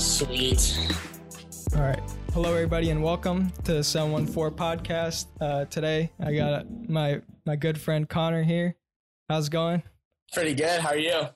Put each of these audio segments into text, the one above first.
Sweet. All right. Hello, everybody, and welcome to the 714 podcast. Uh, today, I got my my good friend Connor here. How's it going? Pretty good. How are you?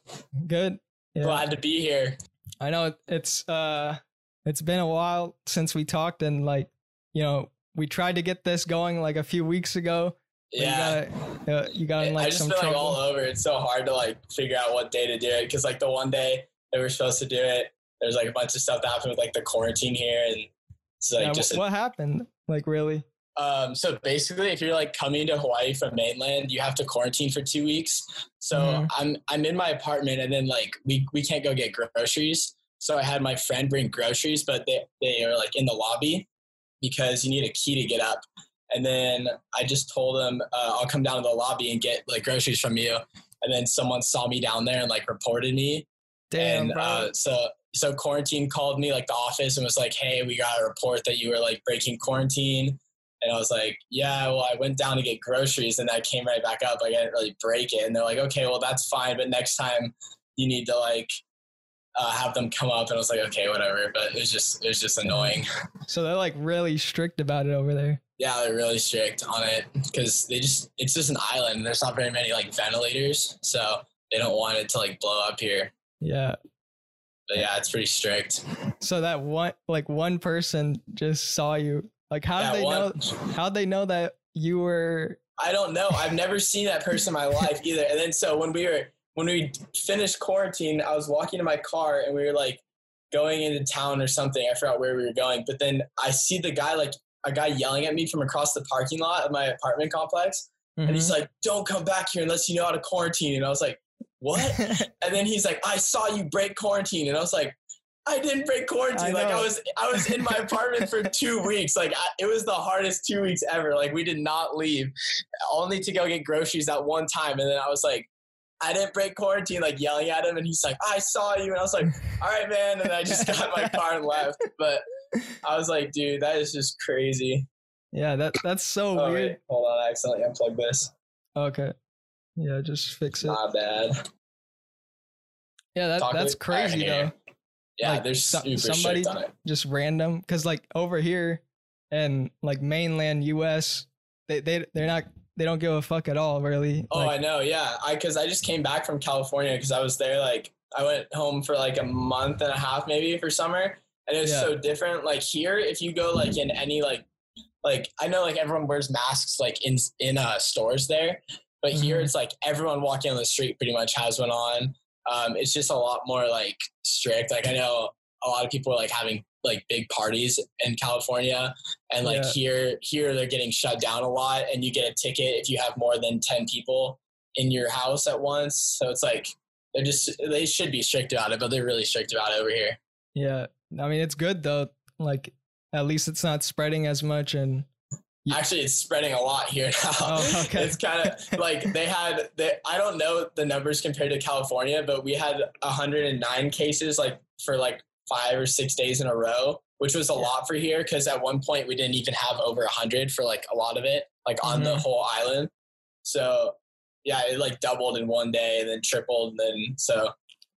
Good. Yeah. Glad to be here. I know it's uh it's been a while since we talked, and like you know we tried to get this going like a few weeks ago. Yeah. You got uh, you got in I like just some feel trouble. like all over. It's so hard to like figure out what day to do it because like the one day that we're supposed to do it, there's like a bunch of stuff that happened with like the quarantine here, and it's like Yeah, just a what happened? Like really? Um, so basically, if you're like coming to Hawaii from mainland, you have to quarantine for two weeks. So Mhm. I'm I'm in my apartment, and then like we we can't go get groceries. So I had my friend bring groceries, but they they are like in the lobby because you need a key to get up. And then I just told them uh, I'll come down to the lobby and get like groceries from you. And then someone saw me down there and like reported me Damn, and bro. uh, so so quarantine called me like the office and was like, "Hey, we got a report that you were like breaking quarantine." And I was like, "Yeah, well, I went down to get groceries and I came right back up. Like, I didn't really break it." And they're like, "Okay, well, that's fine, but next time you need to like uh, have them come up." And I was like, "Okay, whatever." But it was just it was just annoying. so they're like really strict about it over there. yeah, they're really strict on it because they just it's just an island. and There's not very many like ventilators, so they don't want it to like blow up here. Yeah. But yeah, it's pretty strict. So that one like one person just saw you. Like how did they one- know how'd they know that you were I don't know. I've never seen that person in my life either. And then so when we were when we finished quarantine, I was walking to my car and we were like going into town or something. I forgot where we were going. But then I see the guy like a guy yelling at me from across the parking lot of my apartment complex. And he's mm-hmm. like, Don't come back here unless you know how to quarantine. And I was like, What? And then he's like, I saw you break quarantine. And I was like, I didn't break quarantine. I like I was, I was in my apartment for two weeks. Like I, it was the hardest two weeks ever. Like we did not leave, only to go get groceries that one time. And then I was like, I didn't break quarantine. Like yelling at him, and he's like, I saw you. And I was like, All right, man. And I just got my car and left. But I was like, Dude, that is just crazy. yeah, that that's so Oh, weird. wait, hold on, I accidentally unplugged this. Okay. Yeah, just fix it. Not bad. Yeah, that that's the- I can crazy though. Yeah, Like, they're so- somebody- strict on it. Just random cuz like over here and like mainland US, they they they're not they don't give a fuck at all really. Oh, Like, I know. Yeah, I because I just came back from California because I was there like I went home for like a month and a half maybe for summer, and it was Yeah. so different. Like here, if you go like in any like like I know like everyone wears masks like in in uh stores there, but here Mhm. it's like everyone walking on the street pretty much has one on. Um, it's just a lot more like strict. Like I know a lot of people are like having like big parties in California, and like Yeah. here here they're getting shut down a lot, and you get a ticket if you have more than ten people in your house at once. So it's like they're just they should be strict about it, but they're really strict about it over here. yeah. I mean, it's good though. Like at least it's not spreading as much and. Actually, it's spreading a lot here now. Oh, okay. It's kind of like they had. They, I don't know the numbers compared to California, but we had 109 cases like for like five or six days in a row, which was a Yeah. lot for here because at one point we didn't even have over 100 for like a lot of it, like on the Mhm. whole island. So yeah, it like doubled in one day and then tripled, and then so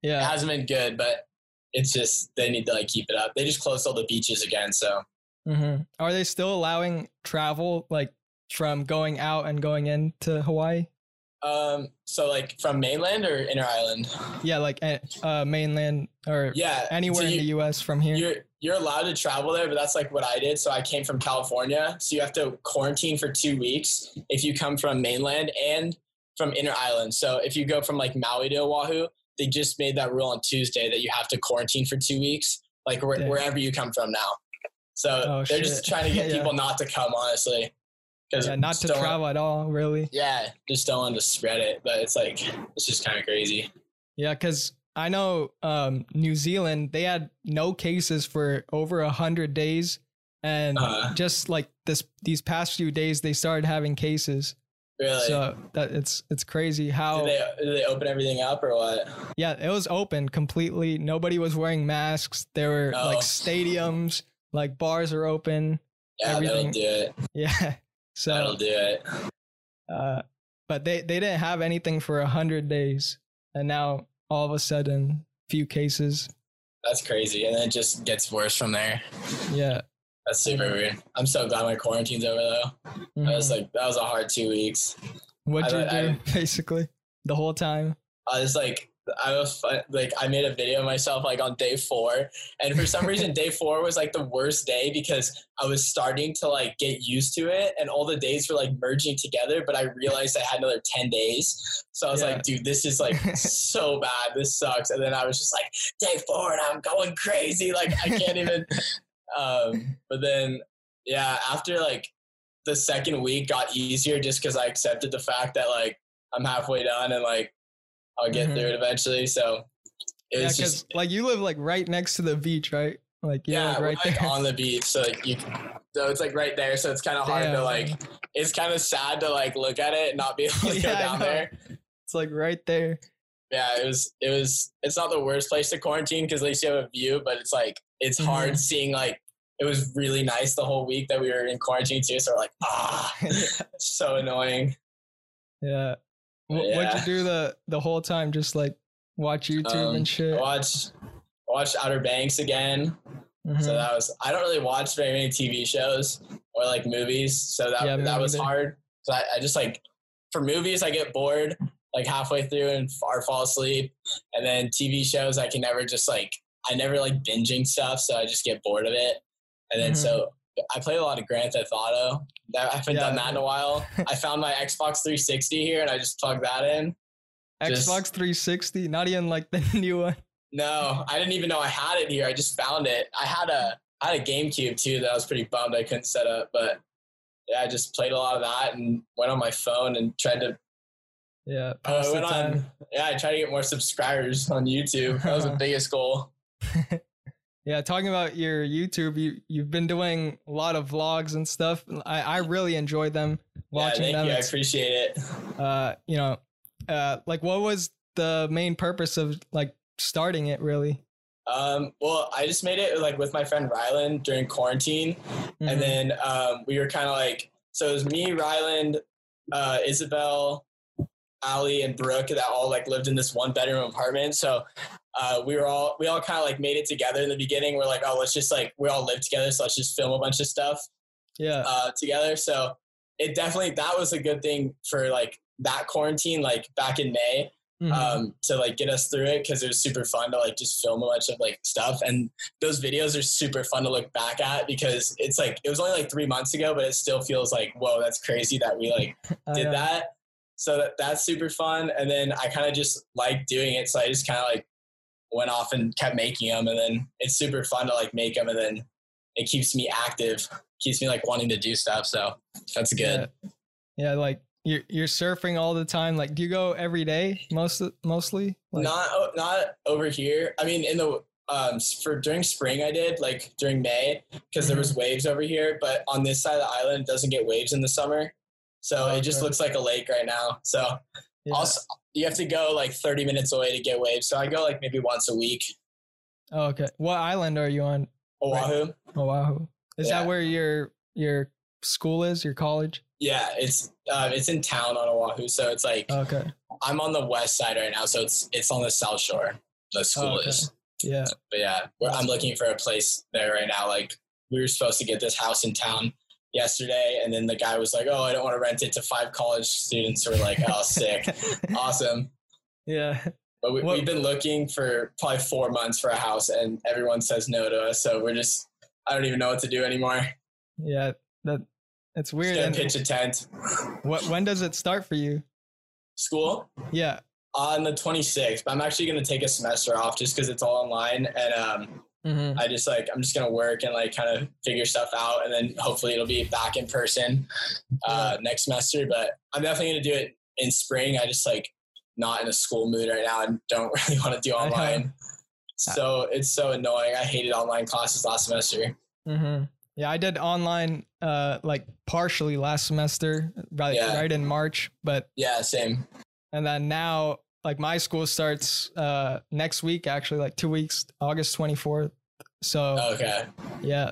Yeah. it hasn't been good, but it's just they need to like keep it up. They just closed all the beaches again, so hmm Are they still allowing travel like from going out and going into Hawaii? um, so like from mainland or inner island. Yeah, like eh, uh, mainland or Yeah, anywhere so in the U.S. from here. You're you're allowed to travel there, but that's like what I did. So I came from California, so you have to quarantine for two weeks if you come from mainland and from inner island. So if you go from like Maui to Oahu, they just made that rule on Tuesday that you have to quarantine for two weeks, like Dang. wherever you come from now. So Oh, they're just trying to get Yeah. people not to come, honestly. Because yeah, not to travel at all, really. Yeah, just don't want to spread it. But it's like it's just kind of crazy. Yeah, because I know um, New Zealand they had no cases for over a hundred days, and Uh-huh. just like this these past few days they started having cases. Really. So that it's it's crazy how did they did they open everything up or what? yeah it was open completely. Nobody was wearing masks. There were Oh. like stadiums, like bars are open. Yeah, Everything- that'll do it. Yeah. So that'll do it. uh, but they they didn't have anything for a hundred days, and now all of a sudden, few cases. That's crazy. And then it just gets worse from there. Yeah. That's super weird. I'm so glad my quarantine's over though. That was Mhm. like that was a hard two weeks. What'd you I- do basically the whole time? I was like I was like I made a video of myself like on day four, and for some reason day four was like the worst day because I was starting to like get used to it, and all the days were like merging together. But I realized I had another ten days, so I was Yeah. like, dude, this is like so bad. This sucks. And then I was just like, day four, and I'm going crazy. Like I can't even. um, but then yeah, after like the second week got easier just because I accepted the fact that like I'm halfway done and like I'll get Mhm. through it eventually. So it Yeah, was just like you live like right next to the beach, right? Like yeah, like right like there. on the beach. So like you, so it's like right there. So it's kind of hard to like. It's kind of sad to like look at it and not be able to go Yeah, I down there. It's like right there. Yeah, it was. It was. It's not the worst place to quarantine because at least you have a view. But it's like it's Mhm. hard seeing like. It was really nice the whole week that we were in quarantine too. So we're like, ah, so annoying. yeah. Wh- What'd you do the the whole time? Just like watch YouTube Um, and shit. Watch watched Outer Banks again. Mhm. So that was I don't really watch very many TV shows or like movies, so that Yeah, that was neither. hard. So I, I just like for movies I get bored like halfway through and or fall asleep, and then TV shows I can never just like I never like binging stuff, so I just get bored of it. And then Mhm. so I play a lot of Grand Theft Auto. I haven't done that in a while. I found my Xbox 360 here, and I just plugged that in. just- Xbox 360, not even like the new one. No, I didn't even know I had it here. I just found it. I had a I had a GameCube too that I was pretty bummed I couldn't set up, but yeah, I just played a lot of that and went on my phone and tried to. Yeah, uh, the went on. Yeah, I tried to get more subscribers on YouTube. That was the biggest goal. Yeah, talking about your YouTube, you you've been doing a lot of vlogs and stuff. I I really enjoy them watching yeah, thank them. you. I appreciate it. uh, you know, uh, like what was the main purpose of like starting it? Really? Um, well, I just made it like with my friend Ryland during quarantine, Mhm. and then um, we were kind of like so it was me ryland uh, isabel ali and brooke that all like lived in this one bedroom apartment. So uh, we were all we all kind of like made it together in the beginning. We're like oh let's just like we all live together so let's just film a bunch of stuff yeah, uh, together. So it definitely that was a good thing for like that quarantine like back in may Mhm. um, to like get us through it because it was super fun to like just film a bunch of like stuff. And those videos are super fun to look back at because it's like it was only like three months ago but it still feels like whoa that's crazy that we like I did that so that, that's super fun and then i kind of just like doing it so i just kind of like went off and kept making them and then it's super fun to like make them and then it keeps me active keeps me like wanting to do stuff so that's good Yeah. yeah, like you're you're surfing all the time. Like, do you go every day? Most mostly. Like, not not over here. I mean, in the um for during spring I did like during May because there was Mm-hmm. waves over here, but on this side of the island it doesn't get waves in the summer, so it just looks like a lake right now. So yeah. also you have to go like 30 minutes away to get waves. So I go like maybe once a week. Oh, okay. What island are you on? Oahu. Oahu. Is Yeah. that where your your school is? Your college? Yeah, it's uh, it's in town on Oahu, so it's like Okay. I'm on the west side right now, so it's it's on the south shore. The school okay. is. Yeah. but yeah, I'm looking for a place there right now. Like we were supposed to get this house in town yesterday, and then the guy was like, "Oh, I don't want to rent it to five college students." We're like, "Oh, sick, awesome." yeah. But we, What- we've been looking for probably four months for a house, and everyone says no to us. So we're just, I don't even know what to do anymore. Yeah. That it's weird. And pitch a tent. what when does it start for you? School Yeah. on the 26th. But I'm actually gonna take a semester off just because it's all online, and um, Mm-hmm. I just like I'm just gonna work and like kind of figure stuff out, and then hopefully it'll be back in person uh, next semester. But I'm definitely gonna do it in spring. I just like not in a school mood right now and don't really want to do online. So it's so annoying. I hated online classes last semester. Mm-hmm. Yeah, I did online uh like partially last semester, right Yeah. right in March, but Yeah, same. and then now like my school starts uh next week actually like 2 weeks, August 24th. So Okay. yeah.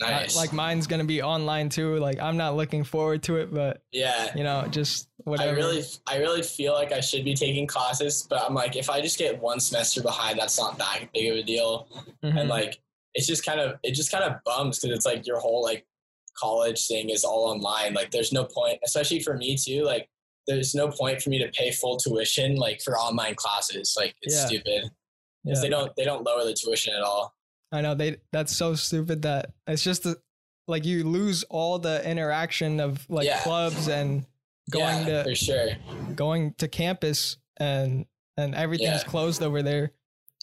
Nice. like mine's gonna be online too. Like I'm not looking forward to it, but yeah. you know, just whatever. I really, I really feel like I should be taking classes, but I'm like, if I just get one semester behind, that's not that big of a deal. Mhm. And like, it's just kind of, it just kind of bums because it's like your whole like college thing is all online. Like, there's no point, especially for me too. Like, there's no point for me to pay full tuition like for online classes. Like, it's Yeah. stupid because Yeah. they don't, they don't lower the tuition at all. I know they. That's so stupid that it's just a, like you lose all the interaction of like Yeah. clubs and going yeah, to for sure. going to campus and and everything's closed over there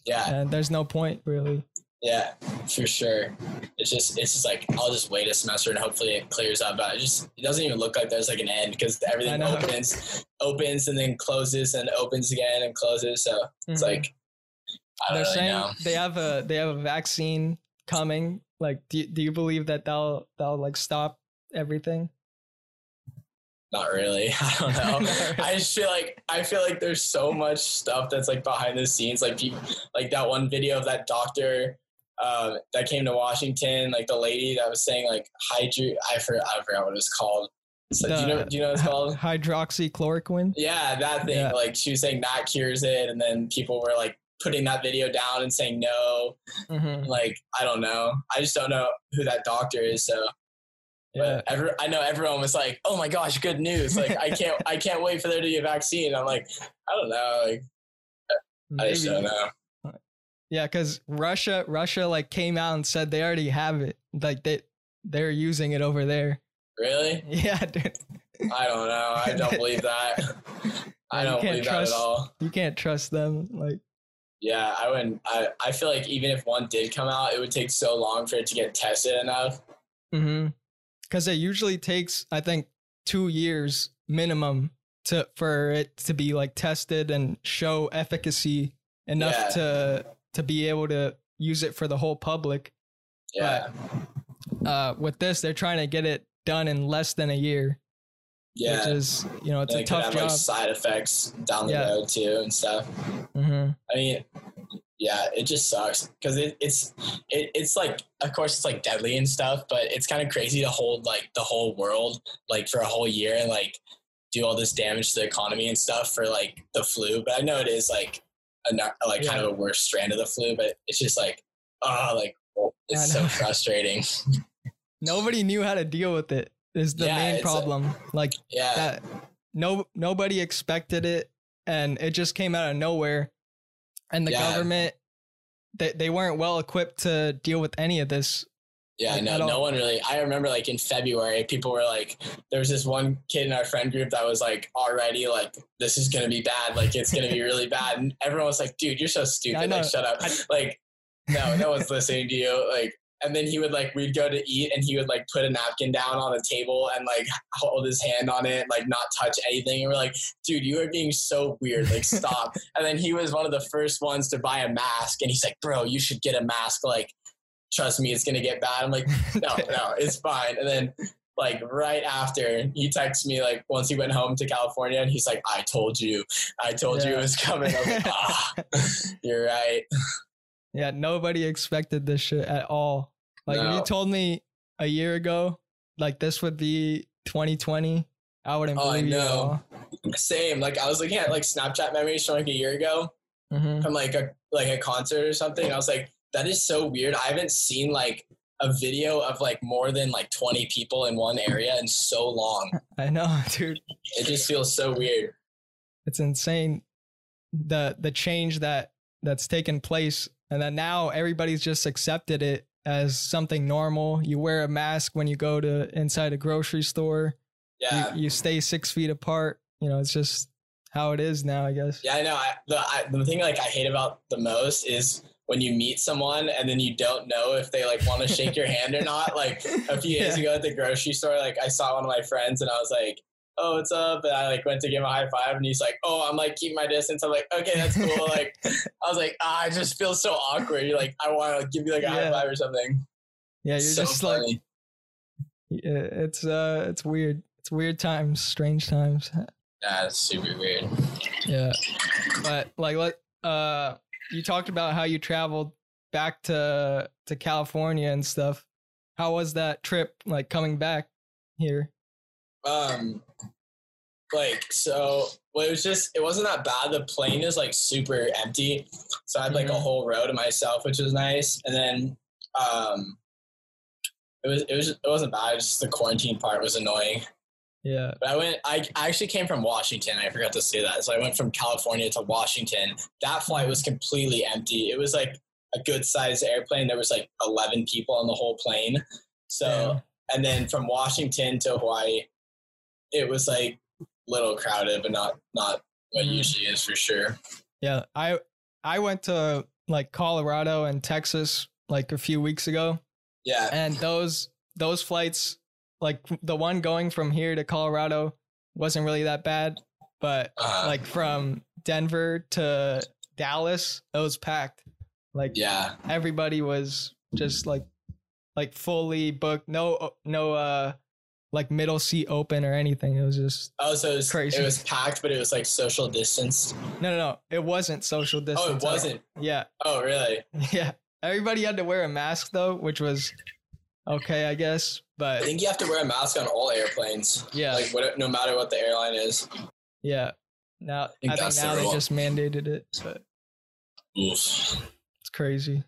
Yeah, and there's no point really. Yeah, for sure. It's just, it's just like I'll just wait a semester and hopefully it clears up. But it just, it doesn't even look like there's like an end because everything opens, opens and then closes and opens again and closes. So it's Mhm. like I don't they're really saying know. they have a they have a vaccine coming. Like, do you, do you believe that they'll they'll like stop everything? Not really. I don't know. I just feel like I feel like there's so much stuff that's like behind the scenes. Like people, like that one video of that doctor um, that came to Washington. Like the lady that was saying like hydro. I forgot. I forgot what it was called. So do you know? Do you know what it's called? Hydroxychloroquine. Yeah, that thing. Yeah. Like she was saying that cures it, and then people were like putting that video down and saying no. hmm Like I don't know. I just don't know who that doctor is. So Yeah. But every, I know everyone was like, "Oh my gosh, good news! Like I can't, I can't wait for there to be a vaccine." I'm like, I don't know, like I just don't know. Yeah, because Russia Russia like came out and said they already have it. Like they they're using it over there. Really? Yeah, dude. I don't know. I don't believe that. I don't believe that at all. You can't trust them. Like Yeah, I wouldn't. I, I feel like even if one did come out, it would take so long for it to get tested enough. Mm-hmm. Because it usually takes, I think, two years minimum to for it to be like tested and show efficacy enough Yeah. to to be able to use it for the whole public. Yeah, Uh, with this, they're trying to get it done in less than a year, yeah. which is you know it's And a tough have job. like side effects down the Yeah. road too and stuff. hmm I mean, yeah, it just sucks because it, it's it, it's like, of course, it's like deadly and stuff, but it's kind of crazy to hold like the whole world like for a whole year and like do all this damage to the economy and stuff for like the flu. But I know it is like a not- like kind of a worse strand of the flu, but it's just like, ah, oh, like it's so frustrating. Nobody knew how to deal with it. Is the Yeah, main it's a- problem. like Yeah, that no nobody expected it and it just came out of nowhere and the Yeah. government they, they weren't well equipped to deal with any of this Yeah, Like, no, no one really. I remember like in February, people were like, there was this one kid in our friend group that was like already like, this is gonna be bad, like it's gonna be really bad, and everyone was like, dude, you're so stupid, like shut up, I- like no, no one's listening to you, like. And then he would like, we'd go to eat, and he would like put a napkin down on the table and like hold his hand on it, like not touch anything. And we're like, dude, you are being so weird, like stop. and then he was one of the first ones to buy a mask, and he's like, bro, you should get a mask, like trust me, it's gonna get bad. I'm like, no, no, it's fine. And then like right after he texts me like once he went home to California and he's like, I told you, I told you it was coming. I was like, ah, you're right. yeah nobody expected this shit at all like if you told me a year ago like this would be 2020 i wouldn't Oh, I believe you at know. all Same. Like I was looking at like Snapchat memories from like a year ago Mhm. from like a like a concert or something. I was like, that is so weird. I haven't seen like a video of like more than like 20 people in one area in so long. i know dude It just feels so weird. it's insane the the change that that's taken place and that now everybody's just accepted it as something normal you wear a mask when you go to inside a grocery store Yeah. you, you stay six feet apart you know it's just how it is now i guess Yeah, I know. I, the I, the thing like I hate about the most is when you meet someone and then you don't know if they like want to shake your hand or not. Like a few days Yeah. ago at the grocery store, like I saw one of my friends and I was like, "Oh, what's up?" And I like went to give him a high five and he's like, "Oh, I'm like keep my distance." I'm like, "Okay, that's cool." like I was like, ah, "I just feel so awkward." You're like, "I want to give you like a high five or something." yeah you're so just like yeah, it's uh it's weird it's weird times strange times yeah, it's super weird. Yeah. But like let uh you talked about how you traveled back to to California and stuff. how was that trip like coming back here? Um, like so, well, it was just it wasn't that bad. The plane is like super empty, so I had like a Mhm. whole row to myself, which was nice. And then, um, it was it was it wasn't bad. Just the quarantine part was annoying. Yeah. But I went. I I actually came from Washington. I forgot to say that. So I went from California to Washington. That flight was completely empty. It was like a good sized airplane. There was like eleven people on the whole plane. So Damn. and then from Washington to Hawaii, it was like little crowded, but not not what Mhm. usually is for sure. Yeah. I I went to like Colorado and Texas like a few weeks ago. Yeah, and those those flights like the one going from here to colorado wasn't really that bad but uh, like from denver to dallas it was packed. Like yeah, everybody was just like like fully booked. No no uh like middle seat open or anything. It was just oh, so it was, Crazy. it was packed, but it was like social distance. no no no. It wasn't social distance Oh, it wasn't. yeah. Oh, really? yeah. Everybody had to wear a mask though which was okay i guess But I think you have to wear a mask on all airplanes. yeah Like what, no matter what the airline is. Yeah. Now I think think, that's the now they just mandated it, but Oof. it's crazy.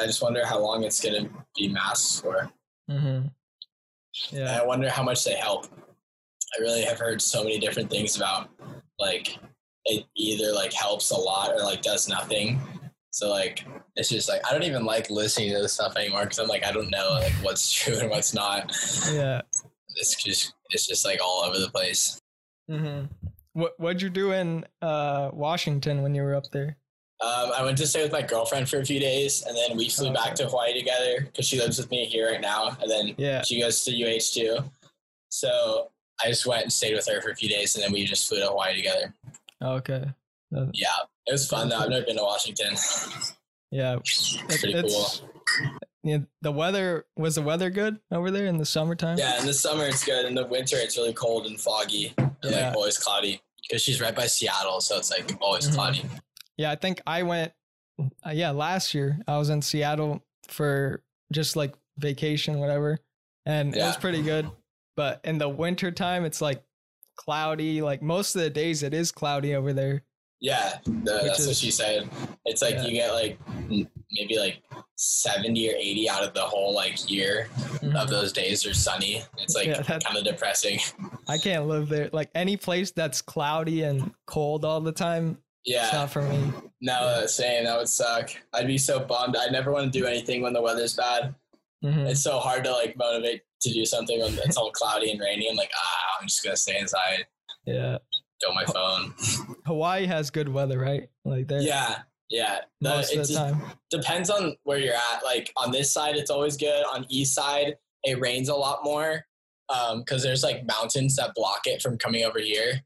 I just wonder how long it's gonna be masks for. Mm-hmm. And Yeah. I wonder how much they help. I really have heard so many different things about like it either like helps a lot or like does nothing. So like it's just like I don't even like listening to this stuff anymore because I'm like I don't know like what's true and what's not. Yeah. It's just it's just like all over the place. Mm-hmm. What What'd you do in uh, Washington when you were up there? Um, I went to stay with my girlfriend for a few days, and then we flew back to Hawaii together because she lives with me here right now, and then Yeah. she goes to UH too. So I just went and stayed with her for a few days, and then we just flew to Hawaii together. Okay. Yeah, it was fun though. I've never been to Washington. yeah. It's It- pretty cool. Yeah. The weather was the weather good over there in the summertime. Yeah, in the summer it's good. In the winter it's really cold and foggy and Yeah. like always cloudy because she's right by Seattle, so it's like always Mhm. cloudy. Yeah. I think I went. Uh, yeah, last year I was in Seattle for just like vacation, whatever, and it was pretty good. But in the winter time, it's like cloudy. Like most of the days, it is cloudy over there. Yeah, the, that's what she said. It's like Yeah. you get like maybe like seventy or eighty out of the whole like year Mhm. of those days are sunny. It's like Yeah, kind of depressing. I can't live there. Like any place that's cloudy and cold all the time, Yeah. it's Yeah, not for me. no, same. That would suck. I'd be so bummed. I never want to do anything when the weather's bad. Mhm. It's so hard to like motivate to do something when it's all cloudy and rainy. I'm like, ah, I'm just gonna stay inside, Yeah. On my phone. Hawaii has good weather, right? Like there. Yeah, yeah. The- Most it of the just time. depends on where you're at. Like on this side, it's always good. On east side, it rains a lot more um, because there's like mountains that block it from coming over here.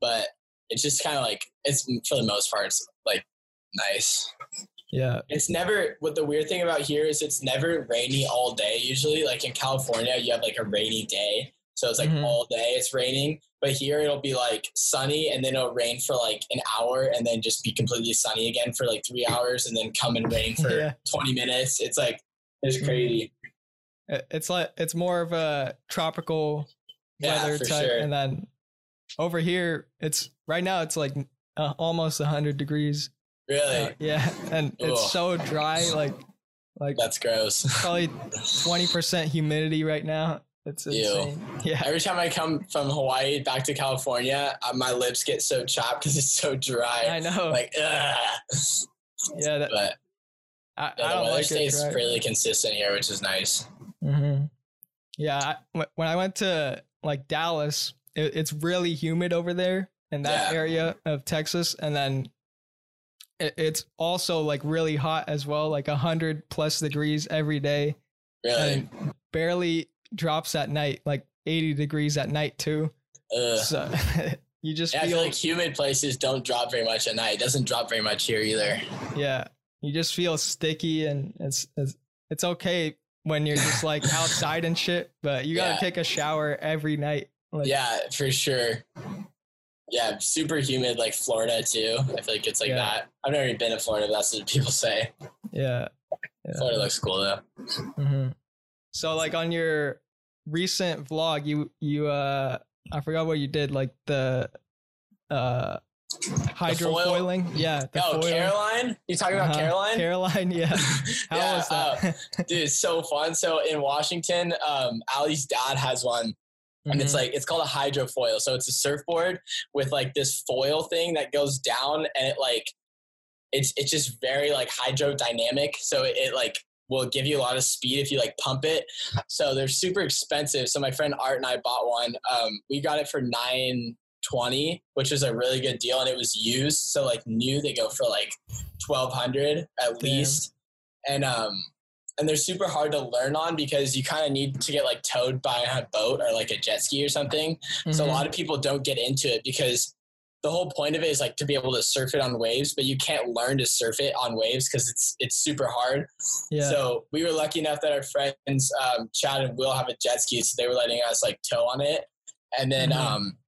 But it's just kind of like it's for the most part, it's like nice. Yeah. It's never what the weird thing about here is it's never rainy all day. Usually, like in California, you have like a rainy day, so it's like Mhm. all day it's raining. But here it'll be like sunny, and then it'll rain for like an hour, and then just be completely sunny again for like three hours, and then come and rain for Yeah. twenty minutes. It's like it's Mhm. crazy. It's like it's more of a tropical weather for type, sure. and then over here, it's right now it's like uh, almost hundred degrees. Really, Uh, yeah, and it's so dry. Like, like that's gross. probably twenty percent humidity right now. It's Ew. insane. Yeah. Every time I come from Hawaii back to California, uh, my lips get so chapped because it's so dry. I know. Like, ugh. yeah, that, but I, yeah, I the don't weather like it. stays really consistent here, which is nice. hmm Yeah, I, when I went to like Dallas, it, it's really humid over there in that Yeah. area of Texas, and then it, it's also like really hot as well, like hundred plus degrees every day, Really. barely drops at night, like eighty degrees at night too. Ugh. So you just Yeah, I feel, feel like humid places don't drop very much at night. It doesn't drop very much here either. yeah, you just feel sticky, and it's it's it's okay when you're just like outside and shit, but you gotta Yeah. take a shower every night. Like, yeah, for sure. Yeah, super humid like Florida too. I feel like it's like Yeah. that. I've never even been to Florida, but that's what people say. yeah. Florida looks cool though. hmm So like on your recent vlog, you you uh I forgot what you did, like the uh hydrofoiling. Yeah. The oh, foiling. Caroline? You talking about Uh-huh. Caroline? Caroline, yeah. How Yeah, was that? uh, dude, it's so fun. So in Washington, um, Ali's dad has one, and it's Mhm. like it's called a hydrofoil. So it's a surfboard with like this foil thing that goes down, and it like it's it's just very like hydrodynamic. So it, it like will give you a lot of speed if you like pump it. So they're super expensive. So my friend Art and I bought one. Um, we got it for nine twenty, which was a really good deal, and it was used. So like new, they go for like twelve hundred at Damn. least, and um. And they're super hard to learn on because you kind of need to get like towed by a boat or like a jet ski or something. So a Mhm. lot of people don't get into it because the whole point of it is like to be able to surf it on waves, but you can't learn to surf it on waves because it's it's super hard. yeah. So we were lucky enough that our friends um, Chad and Will have a jet ski, so they were letting us like tow on it, and then Mhm. um,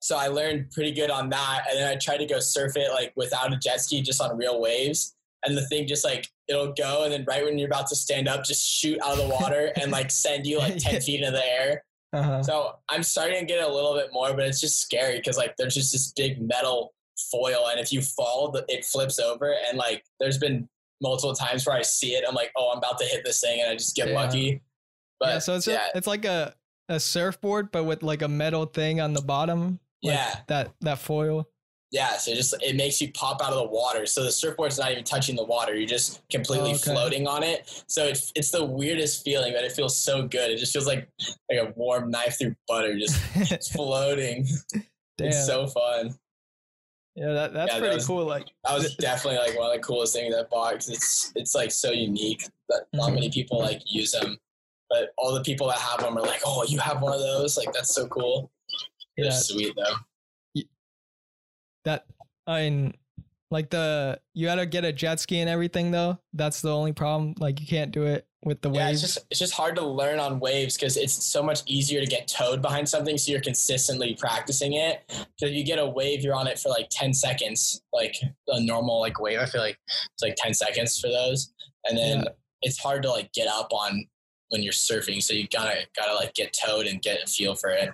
so I learned pretty good on that, and then I tried to go surf it like without a jet ski, just on real waves, and the thing just like it'll go, and then right when you're about to stand up, just shoot out of the water and like send you like ten feet into the air. Uh-huh. So I'm starting to get a little bit more, but it's just scary because like there's just this big metal foil, and if you fall, it flips over. And like there's been multiple times where I see it, I'm like, oh, I'm about to hit this thing, and I just get Yeah. lucky. But yeah, so it's yeah, A, it's like a a surfboard but with like a metal thing on the bottom. like yeah, That that foil. Yeah. So it just it makes you pop out of the water. So the surfboard's not even touching the water; you're just completely Oh, okay. floating on it. So it's it's the weirdest feeling, but it feels so good. It just feels like like a warm knife through butter, just floating. Damn. It's so fun. yeah, that, that's Yeah, that pretty was- cool. Like That was definitely like one of the coolest things that box. It's it's like so unique that not Mhm. many people like use them, but all the people that have them are like, oh, you have one of those? Like that's so cool. They're yeah, sweet though. That I mean like the you gotta get a jet ski and everything though. That's the only problem. Like you can't do it with the Yeah, waves. it's just it's just hard to learn on waves because it's so much easier to get towed behind something, so you're consistently practicing it. So you get a wave, you're on it for like ten seconds, like a normal like wave. I feel like it's like ten seconds for those, and then Yeah. it's hard to like get up on when you're surfing. So you gotta gotta like get towed and get a feel for it.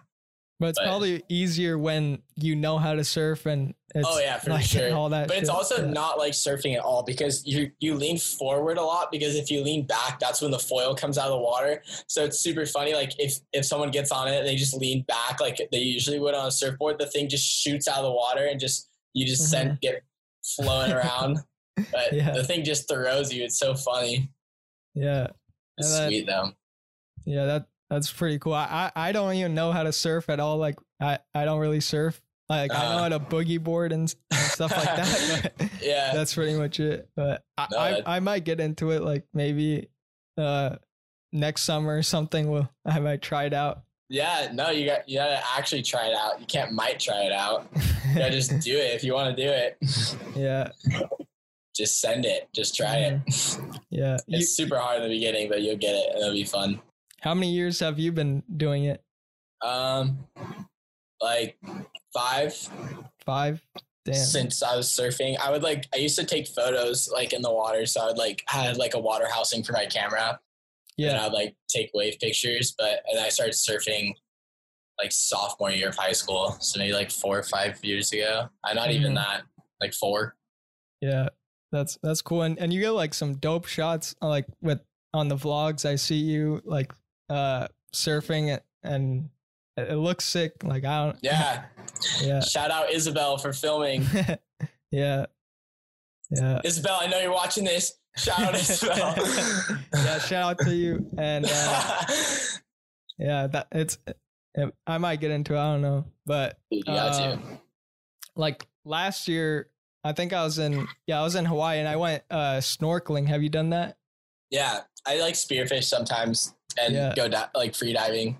But it's but- probably easier when you know how to surf and it's Oh, yeah, for like sure. all that. But it's also Yeah. not like surfing at all because you you lean forward a lot because if you lean back, that's when the foil comes out of the water. So it's super funny. Like if if someone gets on it, and they just lean back like they usually would on a surfboard. The thing just shoots out of the water and just you just send get flowing around. But Mm-hmm. Yeah. the thing just throws you. It's so funny. yeah. It's sweet though. Yeah, that that's pretty cool. I, I I don't even know how to surf at all. Like I I don't really surf. Like I know Uh. how to boogie board and, and stuff like that. Yeah. that's pretty much it. But I, No, I I might get into it. Like maybe uh next summer or something. Will I might try it out. Yeah, no, you got you gotta actually try it out. You can't might try it out. You gotta just do it if you want to do it. yeah Just send it. Just try it. yeah. You, It's super hard in the beginning, but you'll get it and it'll be fun. How many years have you been doing it? Um, like five Five. Damn. since I was surfing. I would like I used to take photos like in the water, so I would like I had like a water housing for my camera, Yeah. and I'd like take wave pictures. But and I started surfing like sophomore year of high school, so maybe like four or five years ago. I'm not even Mhm. that, like four. Yeah, that's that's cool. And and you get like some dope shots uh, like with on the vlogs. I see you like uh surfing and it, looks sick. Like I don't Yeah. yeah. Shout out Isabel for filming. yeah. Yeah. Isabel, I know you're watching this. Shout out Isabel. yeah, shout out to you. And uh, yeah, that it's it, I might get into it, I don't know. But uh, like last year I think I was in yeah, I was in Hawaii and I went uh snorkeling. Have you done that? Yeah, I like spearfish sometimes and Yeah. go di- like free diving.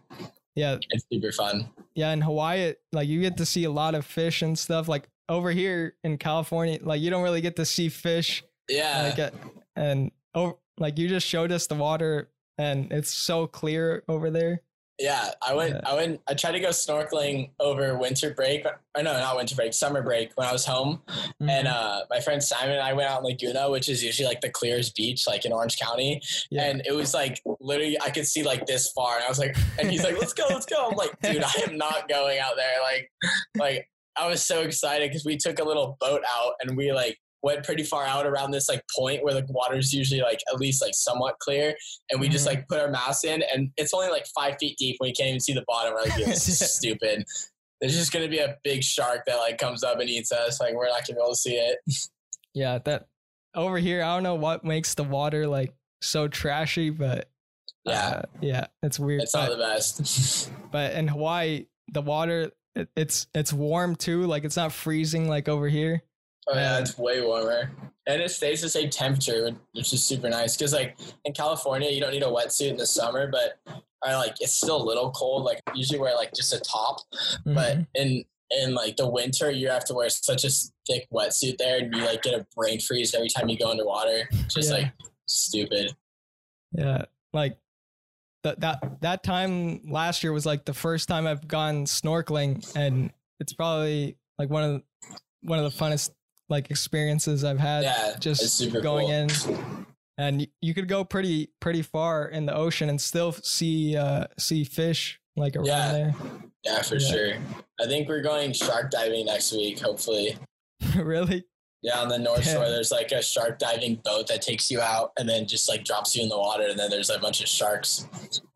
Yeah, It's super fun. yeah in hawaii like you get to see a lot of fish and stuff like over here in california like you don't really get to see fish Yeah, like uh, and over like you just showed us the water and it's so clear over there Yeah, I went. Yeah. I went. I tried to go snorkeling over winter break. Or no, not winter break, summer break when I was home. Mhm. And uh, my friend Simon and I went out in Laguna, which is usually like the clearest beach, like in Orange County. yeah. And it was like literally, I could see like this far, and I was like, and he's like, "Let's go, let's go." I'm like, dude, I am not going out there. Like, like I was so excited because we took a little boat out and we like went pretty far out around this like point where the water's usually like at least like somewhat clear, and we just Mhm. like put our mask in, and it's only like five feet deep when you can't even see the bottom. We're like, "Dude, this is stupid. There's just gonna be a big shark that like comes up and eats us. Like we're not gonna be able to see it. yeah, that over here, I don't know what makes the water like so trashy, but Yeah. uh, yeah, it's weird. It's not but, the best. but in Hawaii, the water it, it's it's warm too. Like it's not freezing like over here. Oh yeah, Yeah. it's way warmer, and it stays the same temperature, which is super nice. Because like in California, you don't need a wetsuit in the summer, but I like it's still a little cold. Like I usually wear like just a top, but Mhm. in in like the winter, you have to wear such a thick wetsuit there, and you like get a brain freeze every time you go underwater. Just Yeah. like stupid. Yeah, like that that that time last year was like the first time I've gone snorkeling, and it's probably like one of the, one of the funnest like experiences I've had. Yeah, just going cool. in, and you could go pretty pretty far in the ocean and still see uh see fish like around Yeah. there. Yeah, for Yeah. sure. I think we're going shark diving next week. Hopefully. really? Yeah, on the North Yeah. Shore, there's like a shark diving boat that takes you out and then just like drops you in the water, and then there's a bunch of sharks.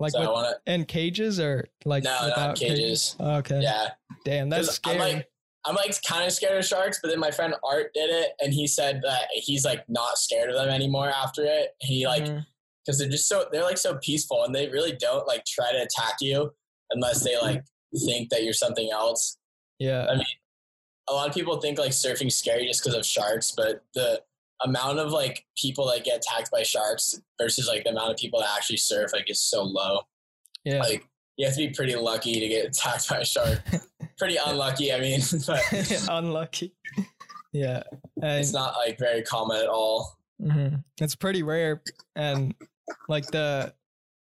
Like so with, want in cages or like. No, not without cages. Okay. Yeah, Damn, that's scary. I'm like, I'm like kind of scared of sharks, but then my friend Art did it, and he said that he's like not scared of them anymore after it. He like mm-hmm. because they're just so they're like so peaceful, and they really don't like try to attack you unless they mm-hmm. like think that you're something else. yeah. I mean, a lot of people think like surfing's scary just because of sharks, but the amount of like people that get attacked by sharks versus like the amount of people that actually surf like is so low. yeah. Like you have to be pretty lucky to get attacked by a shark. pretty unlucky, I mean, but Unlucky. Yeah. And it's not like very common at all. hmm It's pretty rare, and like the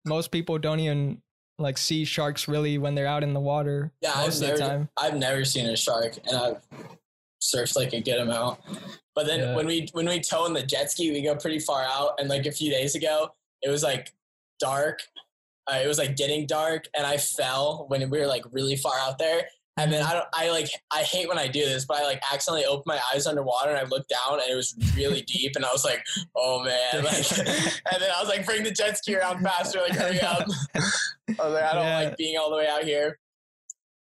most people don't even like see sharks really when they're out in the water. Yeah, I've never. I've never seen a shark, and I've surfed like a good amount. But then Yeah. when we when we tow in the jet ski, we go pretty far out. And like a few days ago, it was like dark. Uh, it was like getting dark, and I fell when we were like really far out there. And then I don't, I like, I hate when I do this, but I like accidentally opened my eyes underwater and I looked down and it was really deep, and I was like, oh man, like, and then I was like, bring the jet ski around faster, like hurry up. I was like, I don't Yeah. like being all the way out here.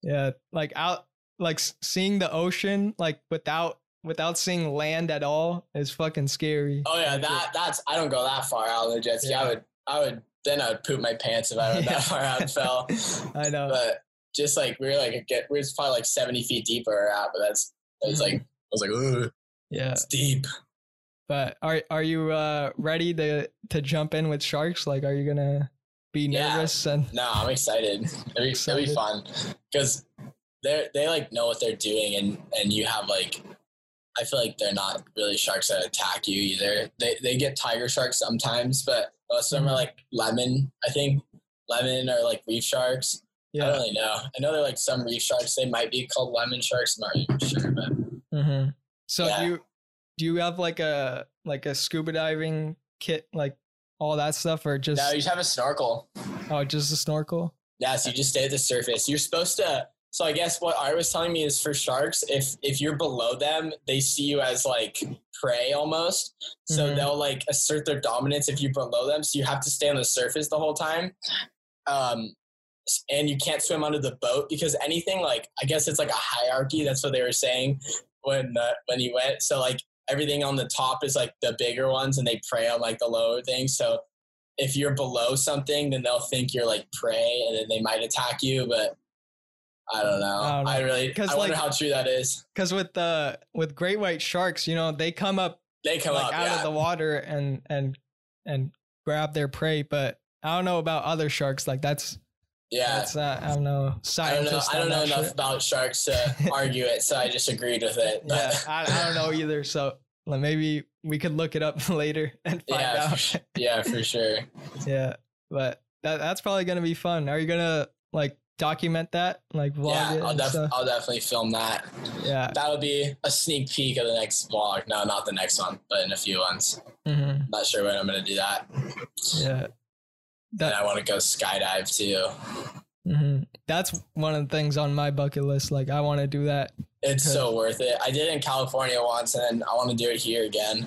Yeah, like out, like seeing the ocean, like without without seeing land at all, is fucking scary. Oh yeah, that that's I don't go that far out on the jet ski. Yeah. I would I would then I would poop my pants if I went Yeah. that far out and fell. I know. But just like we were like a get we are probably like seventy feet deep where we're but that's it's like I was like, Ugh, yeah, it's deep. but are are you uh ready to to jump in with sharks? Like, are you gonna be Yeah. nervous and No, I'm excited. It'll be, it'll be fun because they they like know what they're doing, and and you have like. I feel like they're not really sharks that attack you either. They they get tiger sharks sometimes, but most of them are Mhm. like lemon. I think lemon or like reef sharks. I don't really know. I know they're like some reef sharks. They might be called lemon sharks. I'm not even sure, but Mm-hmm. So Yeah. do you do you have like a like a scuba diving kit, like all that stuff, or just no, you just have a snorkel. oh just a snorkel? Yeah, so you just stay at the surface. You're supposed to. So I guess what I was telling me is for sharks, if if you're below them, they see you as like prey almost. So Mhm. they'll like assert their dominance if you're below them. So you have to stay on the surface the whole time. Um, and you can't swim under the boat because anything like I guess it's like a hierarchy. That's what they were saying when uh, when you went. So like everything on the top is like the bigger ones, and they prey on like the lower things. So if you're below something, then they'll think you're like prey, and then they might attack you. But I don't know. I I, don't know. really, 'Cause, I wonder like- how true that is. Because with the with great white sharks, you know, they come up They come like up, out yeah. of the water and and and grab their prey, but I don't know about other sharks. Like that's yeah. that's not, I don't know I don't know. I don't know enough shit. about sharks to argue it, so I just agreed with it. But Yeah, I, I don't know either. So like, maybe we could look it up later and find yeah, for, out. su- yeah, for sure. yeah, but that that's probably gonna be fun. Are you gonna like document that, like vlog yeah, it I'll, def- I'll definitely film that. Yeah. That'll be a sneak peek of the next vlog. No, not the next one, but in a few ones. hmm Not sure when I'm gonna do that. Yeah. And That, I want to go skydive too. mhm. That's one of the things on my bucket list. Like, I want to do that. It's so worth it. I did it in California once, and I want to do it here again.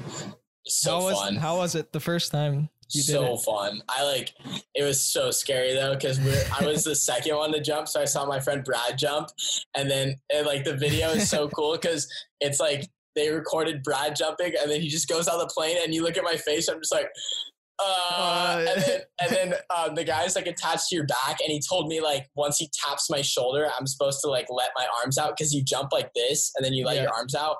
It's so how was fun. how was it the first time you so fun. I like it was so scary though because I was the second one to jump, so I saw my friend Brad jump, and then and, like the video is so cool because it's like they recorded Brad jumping, and then he just goes out the plane, and you look at my face, I'm just like. Uh, and then, and then um, the guy's like attached to your back, and he told me like once he taps my shoulder, I'm supposed to like let my arms out because you jump like this, and then you let Yeah. your arms out,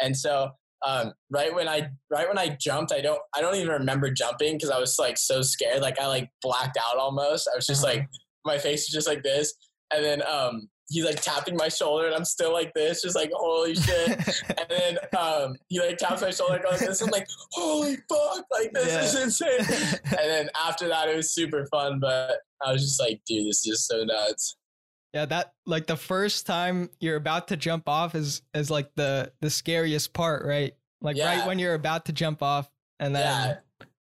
and so um, right when I right when I jumped, I don't I don't even remember jumping because I was like so scared. Like I like blacked out almost. I was just Uh-huh. like my face was just like this, and then um, he's like tapping my shoulder, and I'm still like this, just like holy shit. and then um, he like taps my shoulder, goes this. I'm like holy fuck, like this Yeah. is insane. and then after that, it was super fun, but I was just like, dude, this is so nuts. yeah, that like the first time you're about to jump off is is like the the scariest part, right? Like Yeah. right when you're about to jump off, and then, yeah,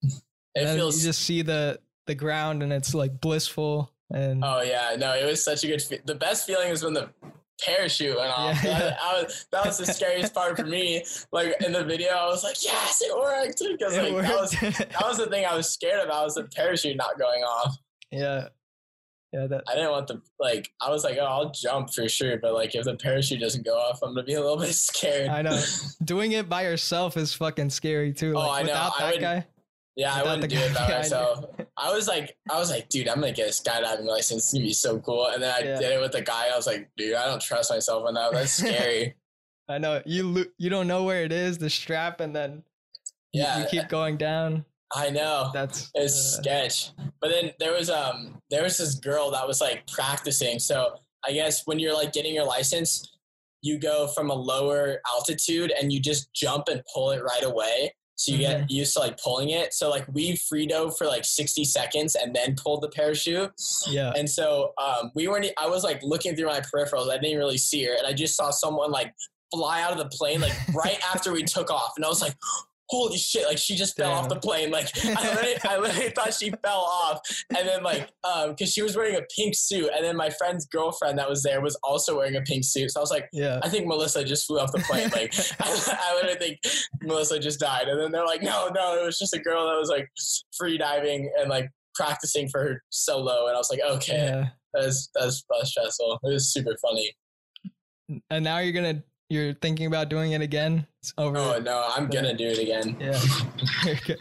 and it then feels you just see the the ground, and it's like blissful. And Oh yeah, no, it was such a good. Fe- the best feeling is when the parachute went off. Yeah. That, was, that was the scariest part for me. Like in the video, I was like, "Yes, it worked!" Because like that was that was the thing I was scared about was the parachute not going off. yeah, yeah, that I didn't want the like. I was like, "Oh, I'll jump for sure," but like if the parachute doesn't go off, I'm gonna be a little bit scared. I know. Doing it by yourself is fucking scary too. Oh, Like, I know. Without I that would- guy. Yeah, I wouldn't do it by myself. I was like, I was like, dude, I'm gonna get a skydiving license. It's gonna be so cool. And then I Yeah. did it with the guy. I was like, dude, I don't trust myself enough. That's scary. I know you. Lo- you don't know where it is, the strap, and then you- Yeah. you, keep going down. I know. That's It's uh, sketch. But then there was um there was this girl that was like practicing. So I guess when you're like getting your license, you go from a lower altitude and you just jump and pull it right away. So you Mm-hmm. get used to like pulling it. So like we free dove for like 60 seconds and then pulled the parachute. yeah. And so um, we weren't. I was like looking through my peripherals. I didn't really see her, and I just saw someone like fly out of the plane like right after we took off, and I was like. Holy shit! Like she just fell off the plane. Like I literally, I literally thought she fell off, and then like, um, because she was wearing a pink suit, and then my friend's girlfriend that was there was also wearing a pink suit. So I was like, Yeah. I think Melissa just flew off the plane. Like I, I literally think Melissa just died, and then they're like, no, no, it was just a girl that was like free diving and like practicing for her solo, and I was like, okay, Yeah. that's, was that was, stressful. It was super funny. And now you're gonna you're thinking about doing it again. It's over. Oh no, I'm gonna do it again. Yeah.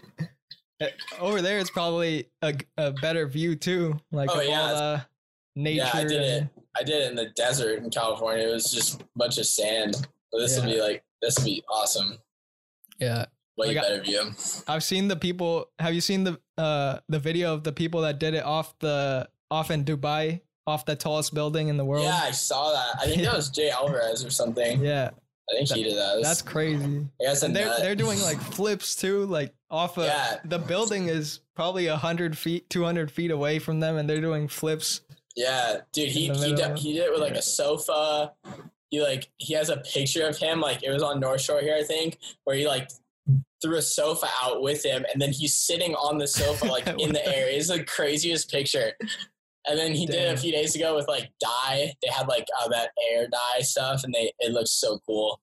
Over there, it's probably a, a better view too. Like Oh, yeah, all the nature. Yeah, I did it. I did it in the desert in California. It was just a bunch of sand. But this will Yeah. be like this would be awesome. Yeah. Way Like I- better view. I've seen the people. Have you seen the uh the video of the people that did it off the off in Dubai, off the tallest building in the world? Yeah, I saw that. I think that was Jay Alvarrez or something. Yeah, I think he did that. that's crazy. yeah, And they're nut. they're doing like flips too, like off of Yeah. the building is probably hundred feet, two hundred feet away from them, and they're doing flips. Yeah, dude, he he did, he did it with like a sofa. He like he has a picture of him like it was on North Shore here I think where he like threw a sofa out with him and then he's sitting on the sofa like in the air. It's the craziest picture. And then he did it a few days ago with like dye. They had like uh, that air dye stuff and they it looks so cool.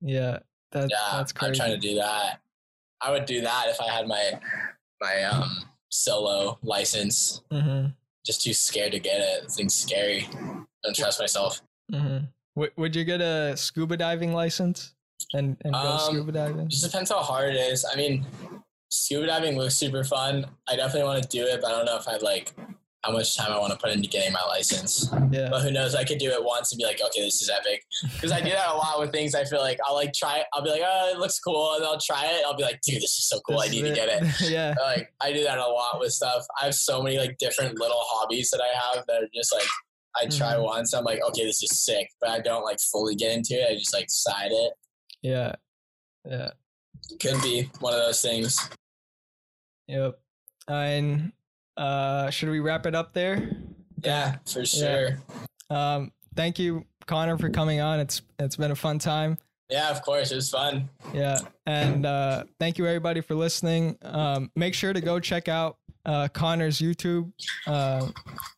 Yeah, that, Yeah, that's I'm trying to do that. I would do that if I had my my um solo license. hmm Just too scared to get it. This thing's scary. Don't trust myself. hmm Would Would you get a scuba diving license and and go Um, scuba diving? just depends how hard it is. I mean, scuba diving looks super fun. I definitely want to do it, but I don't know if I'd like how much time I want to put into getting my license. Yeah, But who knows? I could do it once and be like, okay, this is epic. Because I do that a lot with things. I feel like I'll like try it. I'll be like, oh, it looks cool, and I'll try it. I'll be like, dude, this is so cool. I need to get it. yeah, Like I do that a lot with stuff. I have so many like different little hobbies that I have that are just like I try Mhm. once. I'm like, okay, this is sick, but I don't like fully get into it. I just like side it. yeah, yeah. Could be one of those things. Yep. And uh, should we wrap it up there? Yeah, for sure. Um, thank you, Connor, for coming on. It's it's been a fun time. Yeah, of course. It was fun. Yeah, and uh, thank you everybody for listening. Um, make sure to go check out uh, Connor's YouTube. Uh,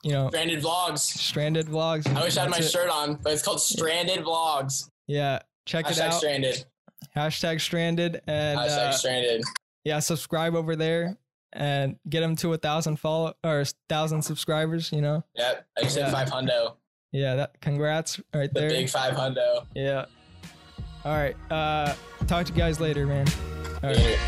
you know, Stranded Vlogs. Stranded Vlogs. I wish I had my it. shirt on, but it's called Stranded Vlogs. Yeah, check it out. Stranded. Hashtag Stranded and Hashtag uh, Stranded. yeah, subscribe over there and get them to a thousand follow or a thousand subscribers. You know, Yep. I said Yeah. five hundo. yeah, that congrats right The there. big five hundo. Yeah. All right. Uh, talk to you guys later, man. All right. Later.